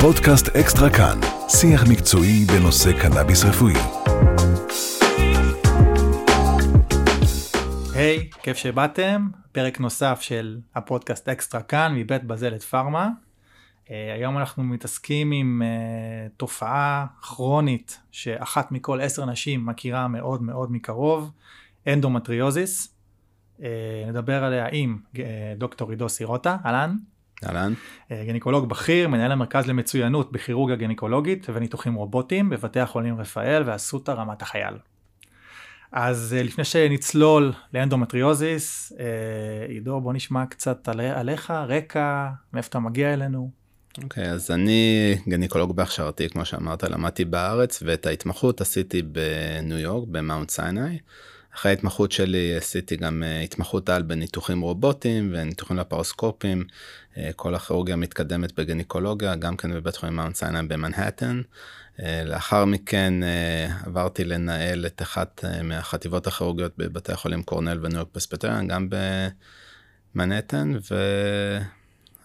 פודקאסט אקסטרה כאן, שיח מקצועי בנושא קנאביס רפואי. היי, היי, כיף שבאתם, פרק נוסף של הפודקאסט אקסטרה כאן מבית בזלת פארמה. אה, היום אנחנו מתעסקים עם אה, תופעה כרונית שאחת מכל עשר נשים מכירה מאוד מאוד מקרוב, אנדומטריוזיס. אה, נדבר עליה עם אה, דוקטור עידו סירוטה, אהלן. אהלן. אה, גניקולוג בכיר, מנהל המרכז למצוינות בכירורגיה גניקולוגית וניתוחים רובוטיים בבתי החולים רפאל ואסותא רמת החייל. אז אה, לפני שנצלול לאנדומטריוזיס, אה, עידו בוא נשמע קצת על, עליך, רקע, מאיפה אתה מגיע אלינו. אוקיי, אוקיי, אז אני גניקולוג בהכשרתי, כמו שאמרת, למדתי בארץ ואת ההתמחות עשיתי בניו יורק, במאונט סיני. אחרי ההתמחות שלי עשיתי גם אה, התמחות על בניתוחים רובוטיים וניתוחים לפרוסקופים, אה, כל הכירורגיה מתקדמת בגניקולוגיה, גם כן בבית חולים מאונט סיינאי במנהטן. אה, לאחר מכן עברתי לנהל את אחת מהחטיבות הכירורגיות בבתי החולים קורנל וניו יורק פספטריאן, גם במנהטן,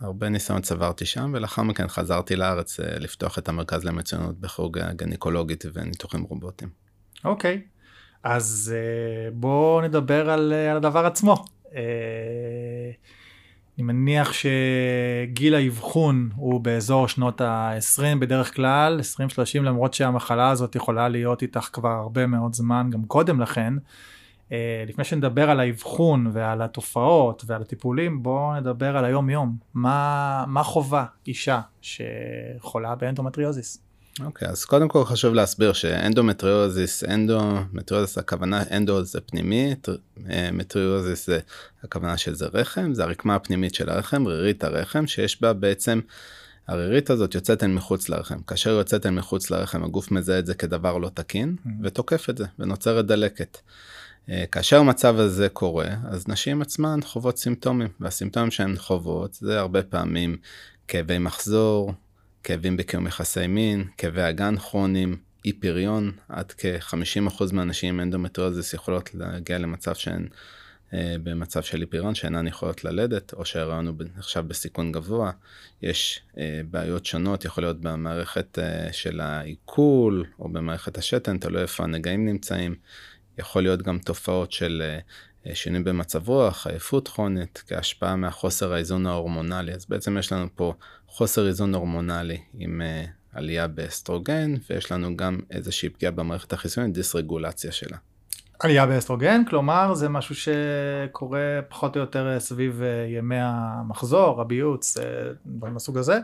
והרבה ניסיון צברתי שם, ולאחר מכן חזרתי לארץ לפתוח את המרכז למצוינות בכירורגיה גניקולוגית וניתוחים רובוטיים. אוקיי. אז אה, בואו נדבר על, אה, על הדבר עצמו. אה, אני מניח שגיל האבחון הוא באזור שנות ה-20 בדרך כלל, 20-30 למרות שהמחלה הזאת יכולה להיות איתך כבר הרבה מאוד זמן, גם קודם לכן. לפני שנדבר על האבחון ועל התופעות ועל הטיפולים, בואו נדבר על היום יום. מה, מה חווה אישה שחולה באנדומטריוזיס? אוקיי, אוקיי, אז קודם כל חשוב להסביר שאנדומטריוזיס, אנדומטריוזיס הכוונה, אנדו זה פנימי, מטריוזיס זה הכוונה של זה רחם, זה הרקמה הפנימית של הרחם, רירית הרחם, שיש בה בעצם, הרירית הזאת יוצאת אל מחוץ לרחם. כאשר יוצאת אל מחוץ לרחם, הגוף מזהה את זה כדבר לא תקין, אה-המ. ותוקף את זה, ונוצרת דלקת. אה, כאשר המצב הזה קורה, אז נשים עצמן חוות סימפטומים, והסימפטומים שהן חוות זה הרבה פעמים כאבי מחזור, כאבים בקיום יחסי מין, כאבי אגן כרוניים, אי פריון, עד כ-50% מהנשים עם אנדומטריוזיס יכולות להגיע למצב שהן אה, במצב של אי פריון, שאינן יכולות ללדת, או שההיריון הוא נחשב בסיכון גבוה. יש אה, בעיות שונות, יכול להיות במערכת אה, של העיכול, או במערכת השתן, תלוי איפה הנגעים נמצאים. יכול להיות גם תופעות של אה, שינוי במצב רוח, עייפות כרונית, כהשפעה מהחוסר האיזון ההורמונלי. אז בעצם יש לנו פה חוסר איזון הורמונלי עם אה, עלייה באסטרוגן, ויש לנו גם איזושהי פגיעה במערכת החיסונית, דיסרגולציה שלה. עלייה באסטרוגן, כלומר זה משהו שקורה פחות או יותר אה, סביב ימי המחזור, הביוץ, דברים מהסוג הזה.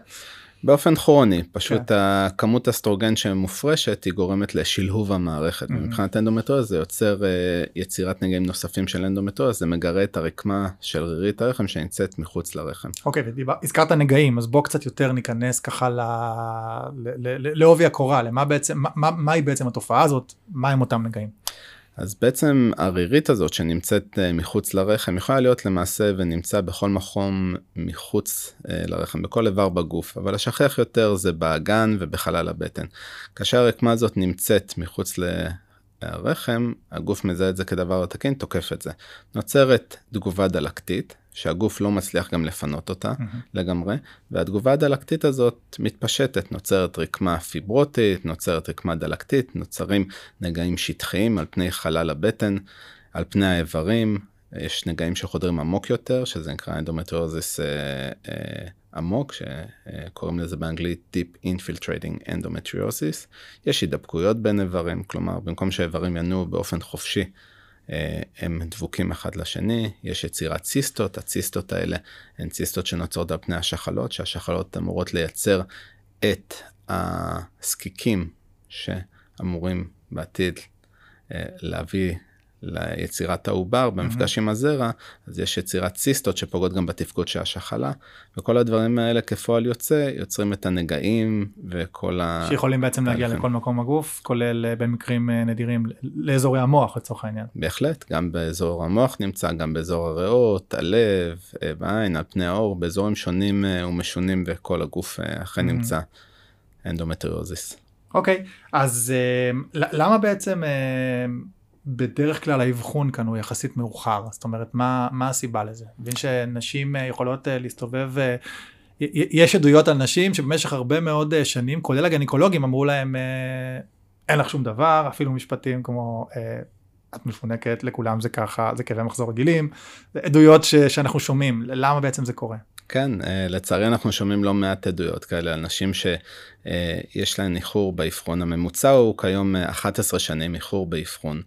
באופן כרוני, פשוט כן. הכמות אסטרוגן שמופרשת היא גורמת לשלהוב המערכת. Mm-hmm. מבחינת אנדומטריוז זה יוצר אה, יצירת נגעים נוספים של אנדומטריוז, זה מגרה את הרקמה של רירית הרחם שנמצאת מחוץ לרחם. אוקיי, okay, הזכרת נגעים, אז בוא קצת יותר ניכנס ככה לעובי הקורה, למה בעצם, מה, מהי בעצם התופעה הזאת, מה הם אותם נגעים. אז בעצם הרירית הזאת שנמצאת אה, מחוץ לרחם יכולה להיות למעשה ונמצא בכל מקום מחוץ אה, לרחם, בכל איבר בגוף, אבל השכיח יותר זה באגן ובחלל הבטן. כאשר הרקמה הזאת נמצאת מחוץ לרחם, הגוף מזהה את זה כדבר תקין, תוקף את זה. נוצרת תגובה דלקתית, שהגוף לא מצליח גם לפנות אותה mm-hmm. לגמרי, והתגובה הדלקתית הזאת מתפשטת, נוצרת רקמה פיברוטית, נוצרת רקמה דלקתית, נוצרים נגעים שטחיים על פני חלל הבטן, על פני האיברים, יש נגעים שחודרים עמוק יותר, שזה נקרא אנדומטריוזיס אה, אה, עמוק, שקוראים לזה באנגלית Deep Infiltrating Endometriosis. יש הידבקויות בין איברים, כלומר במקום שהאיברים ינועו באופן חופשי אה, הם דבוקים אחד לשני, יש יצירת ציסטות, הציסטות האלה הן ציסטות שנוצרות על פני השחלות, שהשחלות אמורות לייצר את הזקיקים שאמורים בעתיד אה, להביא ליצירת העובר במפגש mm-hmm. עם הזרע, אז יש יצירת ציסטות שפוגעות גם בתפקוד של השחלה, וכל הדברים האלה כפועל יוצא יוצרים את הנגעים וכל ה... שיכולים בעצם להגיע לכל מקום הגוף, כולל אה, במקרים אה, נדירים לאזורי המוח לצורך העניין. בהחלט, גם באזור המוח נמצא, גם באזור הריאות, הלב, אה, בעין, על פני העור, באזורים שונים ומשונים וכל הגוף אכן mm-hmm. נמצא אנדומטריוזיס. אוקיי, okay, אז למה בעצם... בדרך כלל האבחון כאן הוא יחסית מאוחר, זאת אומרת מה, מה הסיבה לזה? מבין שנשים אה, יכולות אה, להסתובב אה, יש עדויות על נשים שבמשך הרבה מאוד שנים, כולל הגניקולוגים, אמרו להם, אין לך שום דבר, אפילו משפטים כמו, את מפונקת, לכולם זה ככה, זה כאבי מחזור רגילים, עדויות ש, שאנחנו שומעים, למה בעצם זה קורה? כן, לצערי אנחנו שומעים לא מעט עדויות כאלה על נשים שיש להן איחור באבחון, הממוצע הוא כיום 11 שנים איחור באבחון.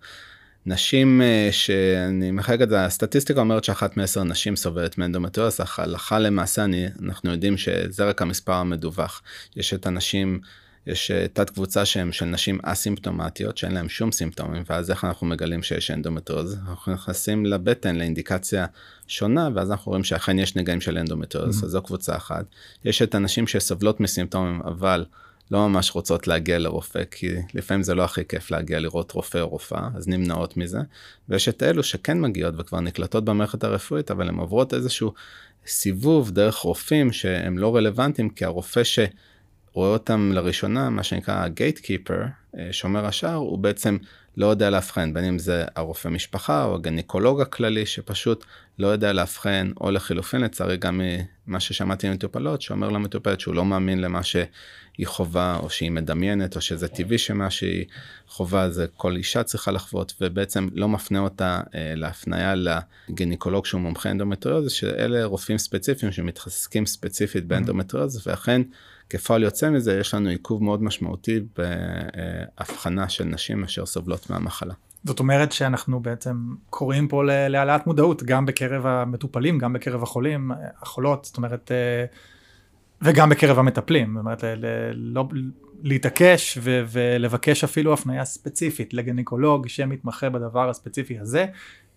נשים אה, שאני מחלק את זה, הסטטיסטיקה אומרת שאחת מעשר נשים סובלת מאנדומטריוז, אך הלכה למעשה אני, אנחנו יודעים שזה רק המספר המדווח. יש את הנשים, יש אה, תת קבוצה שהם של נשים אסימפטומטיות שאין להם שום סימפטומים, ואז איך אנחנו מגלים שיש אנדומטריוז? אנחנו נכנסים לבטן לאינדיקציה שונה, ואז אנחנו רואים שאכן יש נגעים של אנדומטריוז, mm-hmm. אז זו קבוצה אחת. יש את הנשים שסובלות מסימפטומים, אבל לא ממש רוצות להגיע לרופא, כי לפעמים זה לא הכי כיף להגיע לראות רופא או רופאה, אז נמנעות מזה. ויש את אלו שכן מגיעות וכבר נקלטות במערכת הרפואית, אבל הן עוברות איזשהו סיבוב דרך רופאים שהם לא רלוונטיים, כי הרופא שרואה אותם לראשונה, מה שנקרא ה-gatekeeper, אה, שומר השער, הוא בעצם לא יודע לאבחן, בין אם זה הרופא משפחה או הגניקולוג הכללי שפשוט לא יודע לאבחן, או לחילופין לצערי גם ממה ששמעתי ממטופלות, שאומר למטופלת שהוא לא מאמין למה שהיא חווה, או שהיא מדמיינת, או שזה טבעי שמה שהיא חווה זה כל אישה צריכה לחוות, ובעצם לא מפנה אותה אה, להפניה לגניקולוג שהוא מומחה אנדומטריוזיס, שאלה רופאים ספציפיים שמתמחים ספציפית באנדומטריוזיס, ואכן כפועל יוצא מזה יש לנו עיכוב מאוד משמעותי באבחנה של נשים אשר סובלות מהמחלה. זאת אומרת שאנחנו בעצם קוראים פה להעלאת מודעות גם בקרב המטופלים, גם בקרב החולים, החולות, זאת אומרת, אה, וגם בקרב המטפלים, זאת אומרת, לא, להתעקש ו- ולבקש אפילו הפניה ספציפית לגניקולוג שמתמחה בדבר הספציפי הזה,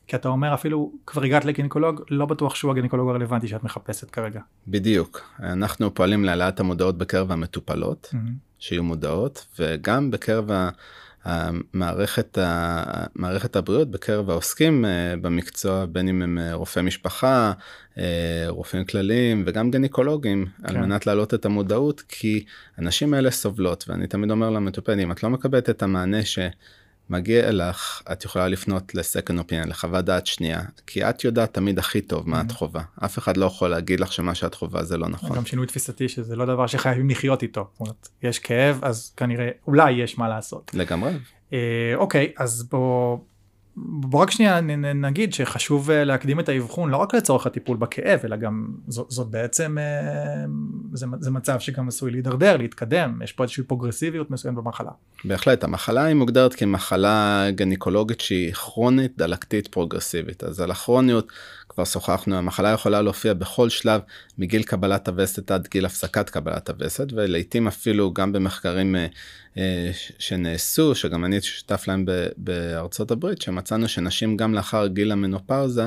כי אתה אומר אפילו כבר הגעת לגניקולוג, לא בטוח שהוא הגניקולוג הרלוונטי שאת מחפשת כרגע. בדיוק, אנחנו פועלים להעלאת המודעות בקרב המטופלות, mm-hmm. שיהיו מודעות, וגם בקרב המערכת, מערכת הבריאות, בקרב העוסקים אה, במקצוע, בין אם הם אה, רופאי משפחה, אה, רופאים כלליים וגם גניקולוגים, כן. על מנת להעלות את המודעות, כי הנשים האלה סובלות, ואני תמיד אומר למטופלים, את לא מקבלת את המענה ש... מגיע אליך, את יכולה לפנות לסקנד אופיין, לחוות דעת שנייה, כי את יודעת תמיד הכי טוב מה את mm-hmm. חווה. אף אחד לא יכול להגיד לך שמה שאת חווה זה לא נכון. גם שינוי תפיסתי שזה לא דבר שחייבים לחיות איתו. יש כאב, אז כנראה אולי יש מה לעשות. לגמרי. אה, אוקיי, אז בוא... בוא רק שנייה נגיד שחשוב אה, להקדים את האבחון לא רק לצורך הטיפול בכאב אלא גם זאת, בעצם אה, זה, זה מצב שגם עשוי להידרדר להתקדם יש פה איזושהי פרוגרסיביות מסוימת במחלה. בהחלט המחלה היא מוגדרת כמחלה גניקולוגית שהיא כרונית דלקתית פרוגרסיבית אז על הכרוניות כבר שוחחנו המחלה יכולה להופיע בכל שלב מגיל קבלת הווסת עד גיל הפסקת קבלת הווסת ולעיתים אפילו גם במחקרים אה, שנעשו שגם אני שותף להם בארצות הברית שמצאנו שנשים גם לאחר גיל המנופאוזה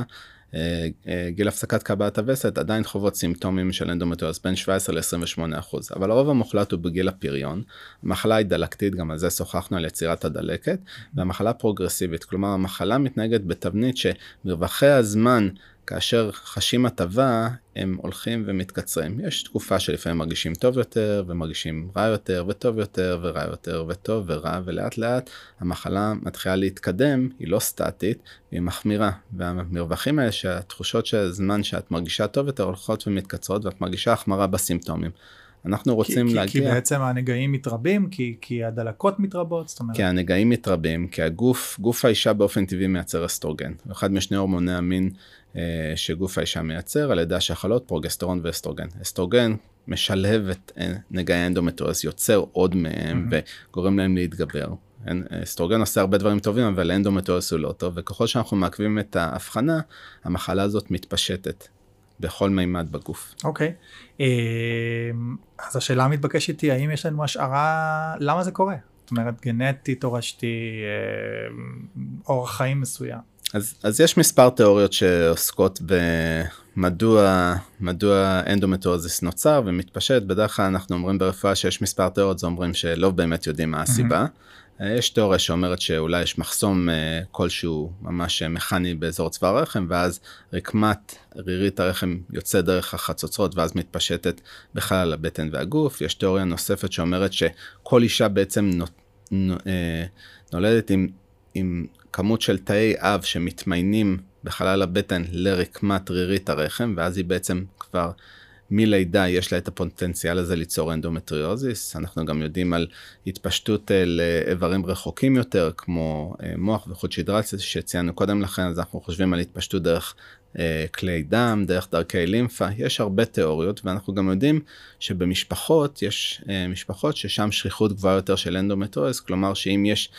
אה, גיל הפסקת קבלת הווסת עדיין חוות סימפטומים של אנדומטריוז בין 17 ל-28 אחוז אבל הרוב המוחלט הוא בגיל הפריון. המחלה היא דלקתית גם על זה שוחחנו על יצירת הדלקת והמחלה פרוגרסיבית כלומר המחלה מתנהגת בתבנית שמרווחי הזמן כאשר חשים הטבה הם הולכים ומתקצרים. יש תקופה שלפעמים מרגישים טוב יותר ומרגישים רע יותר וטוב יותר ורע יותר וטוב ורע ולאט לאט המחלה מתחילה להתקדם, היא לא סטטית, היא מחמירה והמרווחים האלה שהתחושות של הזמן שאת מרגישה טוב יותר הולכות ומתקצרות ואת מרגישה החמרה בסימפטומים. אנחנו רוצים כי, להגיע... כי בעצם הנגעים מתרבים, כי, כי הדלקות מתרבות, זאת אומרת... כי הנגעים מתרבים, כי הגוף, גוף האישה באופן טבעי מייצר אסטרוגן. אחד משני הורמוני המין שגוף האישה מייצר על ידי השחלות, פרוגסטרון ואסטרוגן. אסטרוגן משלהב את אה, נגעי האנדומטריוז, יוצר עוד מהם mm-hmm. וגורם להם להתגבר. אסטרוגן עושה הרבה דברים טובים אבל אנדומטריוז הוא לא טוב וככל שאנחנו מעכבים את האבחנה המחלה הזאת מתפשטת בכל מימד בגוף. אוקיי, okay. אז השאלה המתבקשת היא האם יש לנו השערה למה זה קורה? זאת אומרת גנטי, תורשתי, אורח חיים מסוים. אז, אז יש מספר תיאוריות שעוסקות במדוע מדוע אנדומטריוזיס נוצר ומתפשט בדרך כלל אנחנו אומרים ברפואה שיש מספר תיאוריות זה אומרים שלא באמת יודעים מה הסיבה. Mm-hmm. יש תיאוריה שאומרת שאולי יש מחסום אה, כלשהו ממש מכני באזור צוואר הרחם ואז רקמת רירית הרחם יוצא דרך החצוצרות ואז מתפשטת בחלל הבטן והגוף. יש תיאוריה נוספת שאומרת שכל אישה בעצם אה, נולדת עם, עם כמות של תאי אב שמתמיינים בחלל הבטן לרקמת רירית הרחם ואז היא בעצם כבר מלידה יש לה את הפוטנציאל הזה ליצור אנדומטריוזיס. אנחנו גם יודעים על התפשטות לאיברים רחוקים יותר, כמו מוח וחוט שדרה שציינו קודם לכן, אז אנחנו חושבים על התפשטות דרך כלי דם, דרך דרכי לימפה, יש הרבה תיאוריות, ואנחנו גם יודעים שבמשפחות, יש משפחות ששם שכיחות גבוהה יותר של אנדומטריוזיס, כלומר שאם יש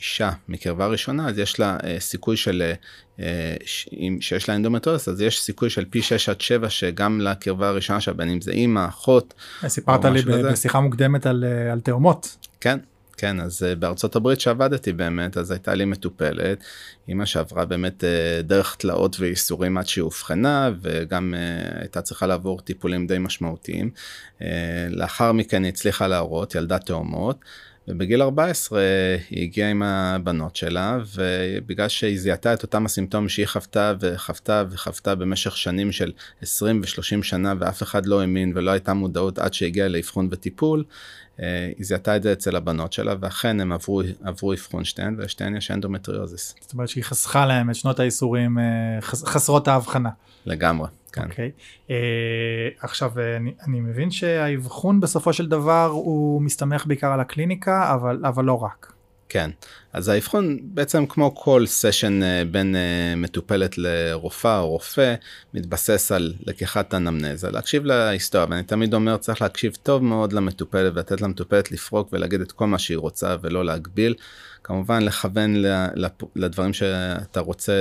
אישה מקרבה ראשונה אז יש לה אה, סיכוי של אה, שיש לה אנדומטריוזיס אז יש סיכוי של פי 6 עד 7 שגם לקרבה הראשונה שלה בין אם זה אימא אחות. סיפרת לי בשיחה מוקדמת על, על תאומות. כן. כן אז uh, בארצות הברית שעבדתי באמת אז הייתה לי מטופלת אימא שעברה באמת uh, דרך תלאות וייסורים עד שהיא אובחנה וגם uh, הייתה צריכה לעבור טיפולים די משמעותיים. לאחר מכן היא הצליחה להראות ילדה תאומות. ובגיל 14 היא הגיעה עם הבנות שלה ובגלל שהיא זיהתה את אותם הסימפטומים שהיא חוותה וחוותה וחוותה במשך שנים של 20 ו-30 שנה ואף אחד לא האמין ולא הייתה מודעות עד שהגיעה לאבחון וטיפול. אה, היא זיהתה את זה אצל הבנות שלה ואכן הם עברו עברו אבחון שתיהן ולשתיהן יש אנדומטריוזיס. זאת אומרת שהיא חסכה להם את שנות הייסורים אה, חסרות ההבחנה. לגמרי. כן. אוקיי. Okay. Uh, עכשיו אני, אני מבין שהאבחון בסופו של דבר הוא מסתמך בעיקר על הקליניקה אבל אבל לא רק. כן אז האבחון בעצם כמו כל session uh, בין uh, מטופלת לרופאה או רופא מתבסס על לקיחת אנמנזה להקשיב להיסטוריה ואני תמיד אומר צריך להקשיב טוב מאוד למטופלת ולתת למטופלת לפרוק ולהגיד את כל מה שהיא רוצה ולא להגביל. כמובן לכוון לדברים שאתה רוצה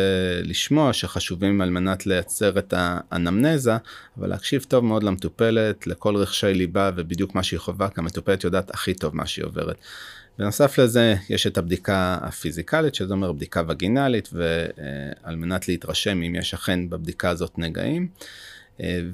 לשמוע שחשובים על מנת לייצר את האנמנזה אבל להקשיב טוב מאוד למטופלת לכל רחשי ליבה ובדיוק מה שהיא חווה כי המטופלת יודעת הכי טוב מה שהיא עוברת. בנוסף לזה יש את הבדיקה הפיזיקלית שזה אומר בדיקה וגינלית ועל מנת להתרשם אם יש אכן בבדיקה הזאת נגעים.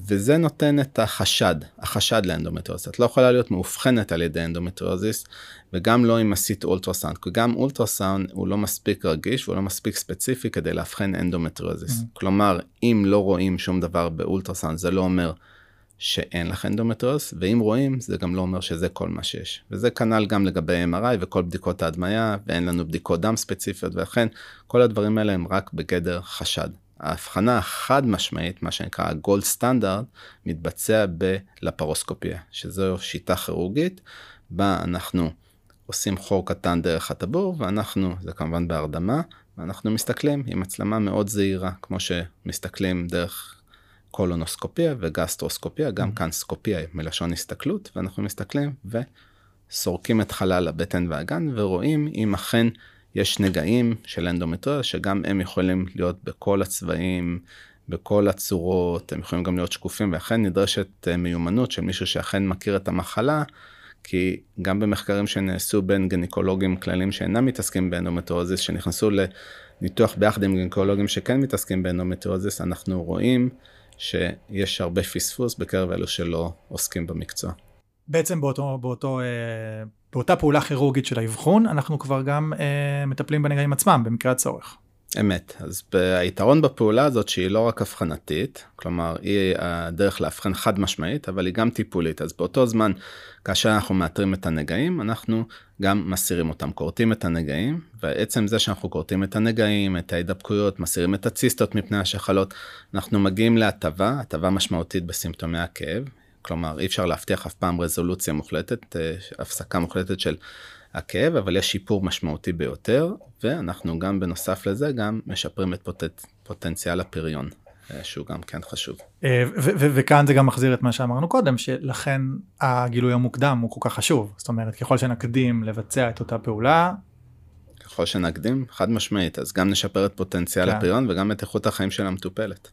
וזה נותן את החשד, החשד לאנדומטריוזיס. את לא יכולה להיות מאובחנת על ידי אנדומטריוזיס וגם לא אם עשית אולטרסאונד, כי גם אולטרסאונד הוא לא מספיק רגיש והוא לא מספיק ספציפי כדי לאבחן אנדומטריוזיס. Mm-hmm. כלומר, אם לא רואים שום דבר באולטרסאונד זה לא אומר שאין לך אנדומטריוזיס, ואם רואים זה גם לא אומר שזה כל מה שיש. וזה כנ"ל גם לגבי MRI וכל בדיקות ההדמיה, ואין לנו בדיקות דם ספציפיות, ולכן כל הדברים האלה הם רק בגדר חשד. ההבחנה החד משמעית, מה שנקרא ה gold standard, מתבצע בלפרוסקופיה, שזו שיטה כירורגית, בה אנחנו עושים חור קטן דרך הטבור, ואנחנו, זה כמובן בהרדמה, ואנחנו מסתכלים עם מצלמה מאוד זעירה, כמו שמסתכלים דרך קולונוסקופיה וגסטרוסקופיה, גם כאן סקופיה מלשון הסתכלות, ואנחנו מסתכלים וסורקים את חלל הבטן והאגן, ורואים אם אכן יש נגעים של אנדומטריוזיס שגם הם יכולים להיות בכל הצבעים, בכל הצורות, הם יכולים גם להיות שקופים, ואכן נדרשת אה, מיומנות של מישהו שאכן מכיר את המחלה, כי גם במחקרים שנעשו בין גניקולוגים כללים שאינם מתעסקים באנדומטריוזיס, שנכנסו לניתוח ביחד עם גניקולוגים שכן מתעסקים באנדומטריוזיס, אנחנו רואים שיש הרבה פספוס בקרב אלו שלא עוסקים במקצוע. בעצם באותו, באותו אה, באותה פעולה כירורגית של האבחון, אנחנו כבר גם אה, מטפלים בנגעים עצמם במקרה הצורך. אמת, אז היתרון בפעולה הזאת שהיא לא רק אבחנתית, כלומר היא הדרך לאבחן חד משמעית, אבל היא גם טיפולית, אז באותו זמן כאשר אנחנו מאתרים את הנגעים, אנחנו גם מסירים אותם, כורתים את הנגעים, ועצם זה שאנחנו כורתים את הנגעים, את ההידבקויות, מסירים את הציסטות מפני השחלות, אנחנו מגיעים להטבה, הטבה משמעותית בסימפטומי הכאב, כלומר אי אפשר להבטיח אף פעם רזולוציה מוחלטת, אה, הפסקה מוחלטת של הכאב, אבל יש שיפור משמעותי ביותר, ואנחנו גם בנוסף לזה גם משפרים את פוטנ... פוטנציאל הפריון. אה, שהוא גם כן חשוב. אה, וכאן זה גם מחזיר את מה שאמרנו קודם, שלכן הגילוי המוקדם הוא כל כך חשוב. זאת אומרת, ככל שנקדים לבצע את אותה פעולה, ככל שנקדים, חד משמעית, אז גם נשפר את פוטנציאל כן. הפריון וגם את איכות החיים של המטופלת.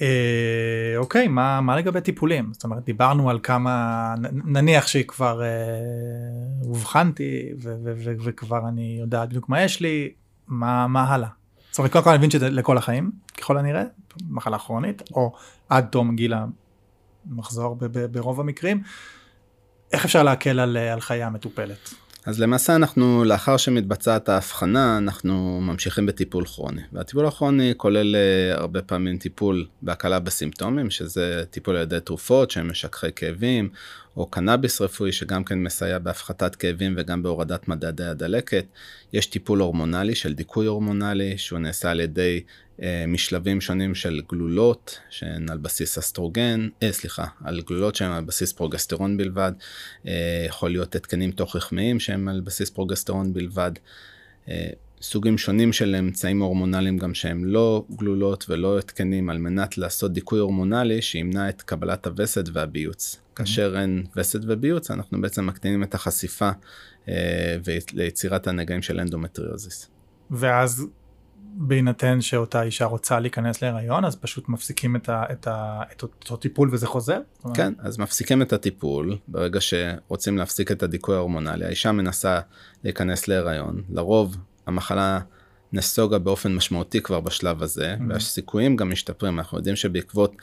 אה, אוקיי, מה, מה לגבי טיפולים? זאת אומרת, דיברנו על כמה, נניח שכבר אה, אובחנתי וכבר אני יודעת בדיוק מה יש לי, מה, מה הלאה? זאת אומרת, קודם כל אני מבין שזה לכל החיים, ככל הנראה, מחלה כרונית, או עד תום גיל המחזור ברוב המקרים. איך אפשר להקל על, על חיי המטופלת? אז למעשה אנחנו לאחר שמתבצעת ההבחנה אנחנו ממשיכים בטיפול כרוני והטיפול הכרוני כולל uh, הרבה פעמים טיפול בהקלה בסימפטומים שזה טיפול על ידי תרופות שהם משככי כאבים או קנאביס רפואי שגם כן מסייע בהפחתת כאבים וגם בהורדת מדדי הדלקת. יש טיפול הורמונלי של דיכוי הורמונלי שהוא נעשה על ידי אה, משלבים שונים של גלולות שהן על בסיס אסטרוגן, אה, סליחה, על גלולות שהן על בסיס פרוגסטרון בלבד, אה, יכול להיות התקנים תוך רחמיים שהם על בסיס פרוגסטרון בלבד. אה, סוגים שונים של אמצעים הורמונליים גם שהם לא גלולות ולא התקנים על מנת לעשות דיכוי הורמונלי שימנע את קבלת הווסת והביוץ. כאשר אין וסת וביוץ אנחנו בעצם מקטינים את החשיפה אה, ליצירת הנגעים של אנדומטריוזיס. ואז בהינתן שאותה אישה רוצה להיכנס להיריון אז פשוט מפסיקים את, ה, את, ה, את אותו טיפול וזה חוזר? כן אז מפסיקים את הטיפול ברגע שרוצים להפסיק את הדיכוי ההורמונלי האישה מנסה להיכנס להיריון לרוב המחלה נסוגה באופן משמעותי כבר בשלב הזה, mm-hmm. והסיכויים גם משתפרים. אנחנו יודעים שבעקבות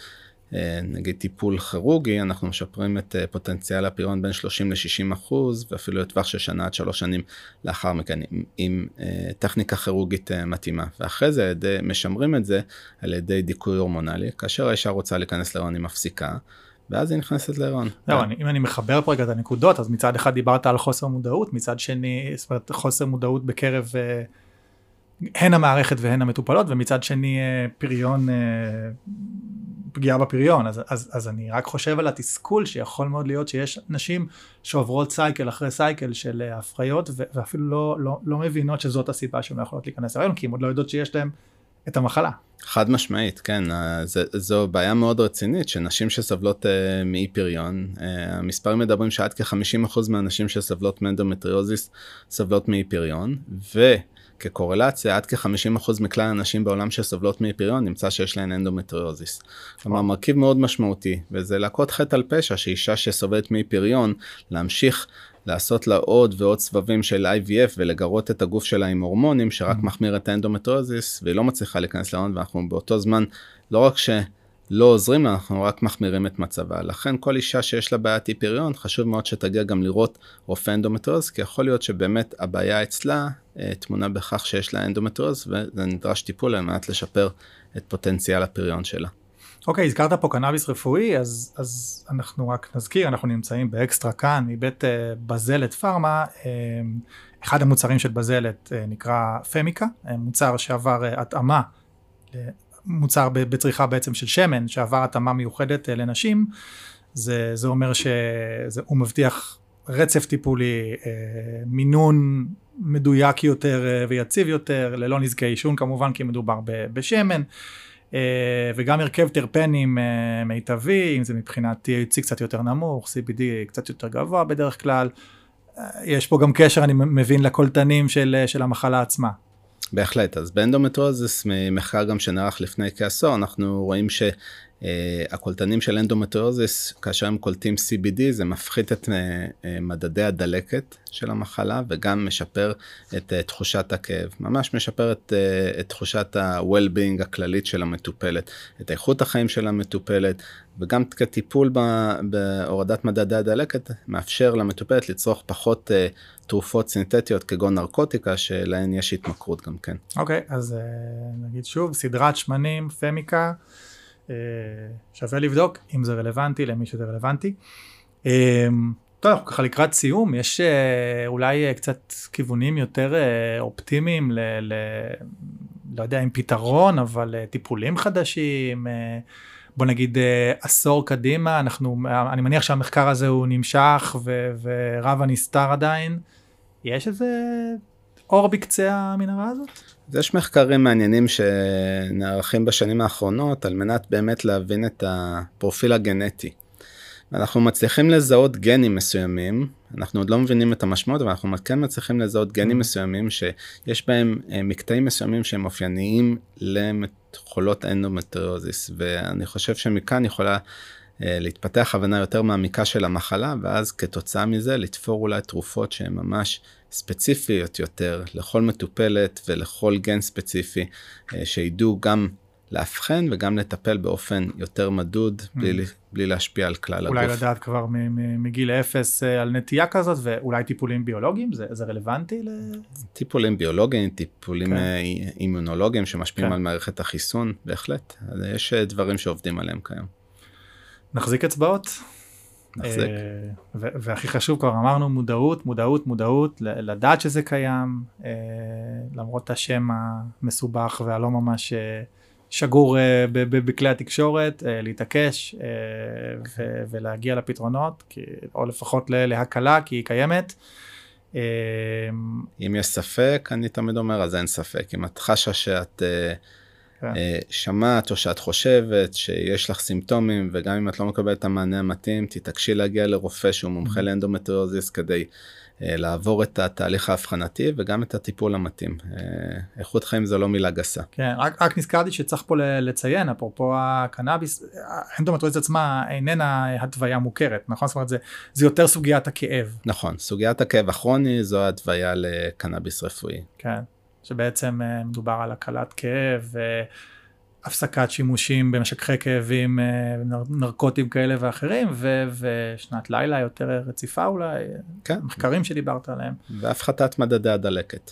נגיד טיפול כירורגי אנחנו משפרים את אה, פוטנציאל הפריון בין 30 ל-60 אחוז ואפילו לטווח של שנה עד שלוש שנים לאחר מכן עם, עם אה, טכניקה כירורגית מתאימה ואחרי זה ידי, משמרים את זה על ידי דיכוי הורמונלי כאשר האישה רוצה להיכנס להיריון היא מפסיקה ואז היא נכנסת להיריון. זהו, כן. אם אני מחבר פה רגע את הנקודות, אז מצד אחד דיברת על חוסר מודעות, מצד שני, זאת אומרת, חוסר מודעות בקרב אה, הן המערכת והן המטופלות, ומצד שני אה, פריון, אה, פגיעה בפריון. אז, אז, אז אני רק חושב על התסכול שיכול מאוד להיות שיש נשים שעוברות cycle אחרי cycle של הפריות, ואפילו לא, לא, לא מבינות שזאת הסיבה שהן לא יכולות להיכנס להיריון, כי הן עוד לא יודעות שיש להן את המחלה. חד משמעית, כן, אה, ז, זו בעיה מאוד רצינית שנשים שסובלות uh, מאי פריון, uh, המספרים מדברים שעד כ-50% מהנשים שסובלות מאנדומטריוזיס סובלות מאי פריון, וכקורלציה עד כ-50% מכלל הנשים בעולם שסובלות מאי פריון נמצא שיש להן אנדומטריוזיס. כלומר מרכיב מאוד משמעותי, וזה לחטוא חטא על פשע שאישה שסובלת מאי פריון להמשיך לעשות לה עוד ועוד סבבים של IVF ולגרות את הגוף שלה עם הורמונים שרק mm-hmm. מחמיר את האנדומטריוזיס והיא לא מצליחה להיכנס להיריון ואנחנו באותו זמן לא רק שלא עוזרים לה אנחנו רק מחמירים את מצבה לכן כל אישה שיש לה בעיית אי פריון חשוב מאוד שתגיע גם לראות רופא אנדומטריוזיס כי יכול להיות שבאמת הבעיה אצלה אה, טמונה בכך שיש לה אנדומטריוזיס וזה נדרש טיפול על מנת לשפר את פוטנציאל הפריון שלה. אוקיי, okay, הזכרת פה קנאביס רפואי, אז, אז אנחנו רק נזכיר, אנחנו נמצאים באקסטרה כאן, מבית uh, בזלת פארמה, uh, אחד המוצרים של בזלת uh, נקרא פמיקה, מוצר שעבר uh, התאמה, מוצר בצריכה בעצם של שמן, שעבר התאמה מיוחדת uh, לנשים, זה, זה אומר שהוא מבטיח רצף טיפולי, uh, מינון מדויק יותר uh, ויציב יותר, ללא נזקי עישון כמובן, כי מדובר בשמן. אה, וגם הרכב טרפנים אה, מיטבי, אם זה מבחינת THC קצת יותר נמוך, CBD קצת יותר גבוה בדרך כלל. אה, יש פה גם קשר, אני מבין, לקולטנים של, של המחלה עצמה. בהחלט, אז באנדומטריוזיס, ממחקר גם שנערך לפני כעשור, אנחנו רואים ש... Uh, הקולטנים של אנדומטריוזיס כאשר הם קולטים CBD זה מפחית את uh, uh, מדדי הדלקת של המחלה וגם משפר את תחושת הכאב ממש משפר את, את תחושת ה-well-being הכללית של המטופלת את איכות החיים של המטופלת וגם כטיפול בהורדת מדדי הדלקת מאפשר למטופלת לצרוך פחות תרופות סינתטיות כגון נרקוטיקה שלהן יש התמכרות גם כן. אוקיי okay, אז נגיד שוב סדרת שמנים פמיקה. אה, שווה לבדוק אם זה רלוונטי למי שזה רלוונטי. אה, טוב, אנחנו ככה לקראת סיום, יש אה, אולי קצת כיוונים יותר אופטימיים ל... ל לא יודע אם פתרון, אבל טיפולים חדשים, בוא נגיד עשור קדימה, אנחנו, אני מניח שהמחקר הזה הוא נמשך ורב הנסתר עדיין. יש איזה אור בקצה המנהרה הזאת? יש מחקרים מעניינים שנערכים בשנים האחרונות על מנת באמת להבין את הפרופיל הגנטי. אנחנו מצליחים לזהות גנים מסוימים, אנחנו עוד לא מבינים את המשמעות, אבל אנחנו כן מצליחים לזהות גנים mm. מסוימים שיש בהם אה, מקטעים מסוימים שהם אופייניים לחולות אנדומטריוזיס, ואני חושב שמכאן יכולה אה, להתפתח הבנה יותר מעמיקה של המחלה, ואז כתוצאה מזה לתפור אולי תרופות שהן ממש ספציפיות יותר לכל מטופלת ולכל גן ספציפי, אה, שידעו גם לאבחן וגם לטפל באופן יותר מדוד, mm. בלי, בלי להשפיע על כלל אולי הגוף. אולי לדעת כבר מגיל אפס אה, על נטייה כזאת, ואולי טיפולים ביולוגיים, זה, זה רלוונטי? ל... טיפולים ביולוגיים, טיפולים כן. אה, אימונולוגיים שמשפיעים כן. על מערכת החיסון, בהחלט. יש דברים שעובדים עליהם כיום. נחזיק אצבעות? נחזק. והכי חשוב כבר אמרנו מודעות, מודעות, מודעות, לדעת שזה קיים, אה, למרות השם המסובך והלא ממש אה, שגור אה, בכלי התקשורת, אה, להתעקש אה, ולהגיע לפתרונות, או לפחות להקלה, כי היא קיימת. אה, אם יש ספק, אני תמיד אומר, אז אין ספק. אם את חשה שאת אה, כן. אה, שמעת או שאת חושבת שיש לך סימפטומים, וגם אם את לא מקבלת את המענה המתאים, תתעקשי להגיע לרופא שהוא מומחה Mm-hmm. לאנדומטריוזיס כדי אה, לעבור את התהליך האבחנתי וגם את הטיפול המתאים. אה, איכות חיים זה לא מילה גסה. כן, רק, רק נזכרתי שצריך פה לציין, אפרופו הקנאביס, האנדומטריוז עצמה איננה התוויה מוכרת, נכון? זאת אומרת, זה, זה יותר סוגיית הכאב, נכון, סוגיית הכאב הכרוני זו התוויה לקנאביס רפואי. כן, שבעצם אה, מדובר על הקלת כאב, אה, הפסקת שימושים במשככי כאבים, אה, נר, נרקוטים כאלה ואחרים, ו, ושנת לילה יותר רציפה אולי, כן, מחקרים שדיברת עליהם. והפחתת מדדי הדלקת.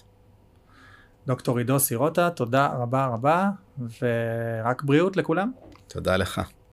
דוקטור עידו סירוטה, תודה רבה רבה, ורק בריאות לכולם. תודה לך.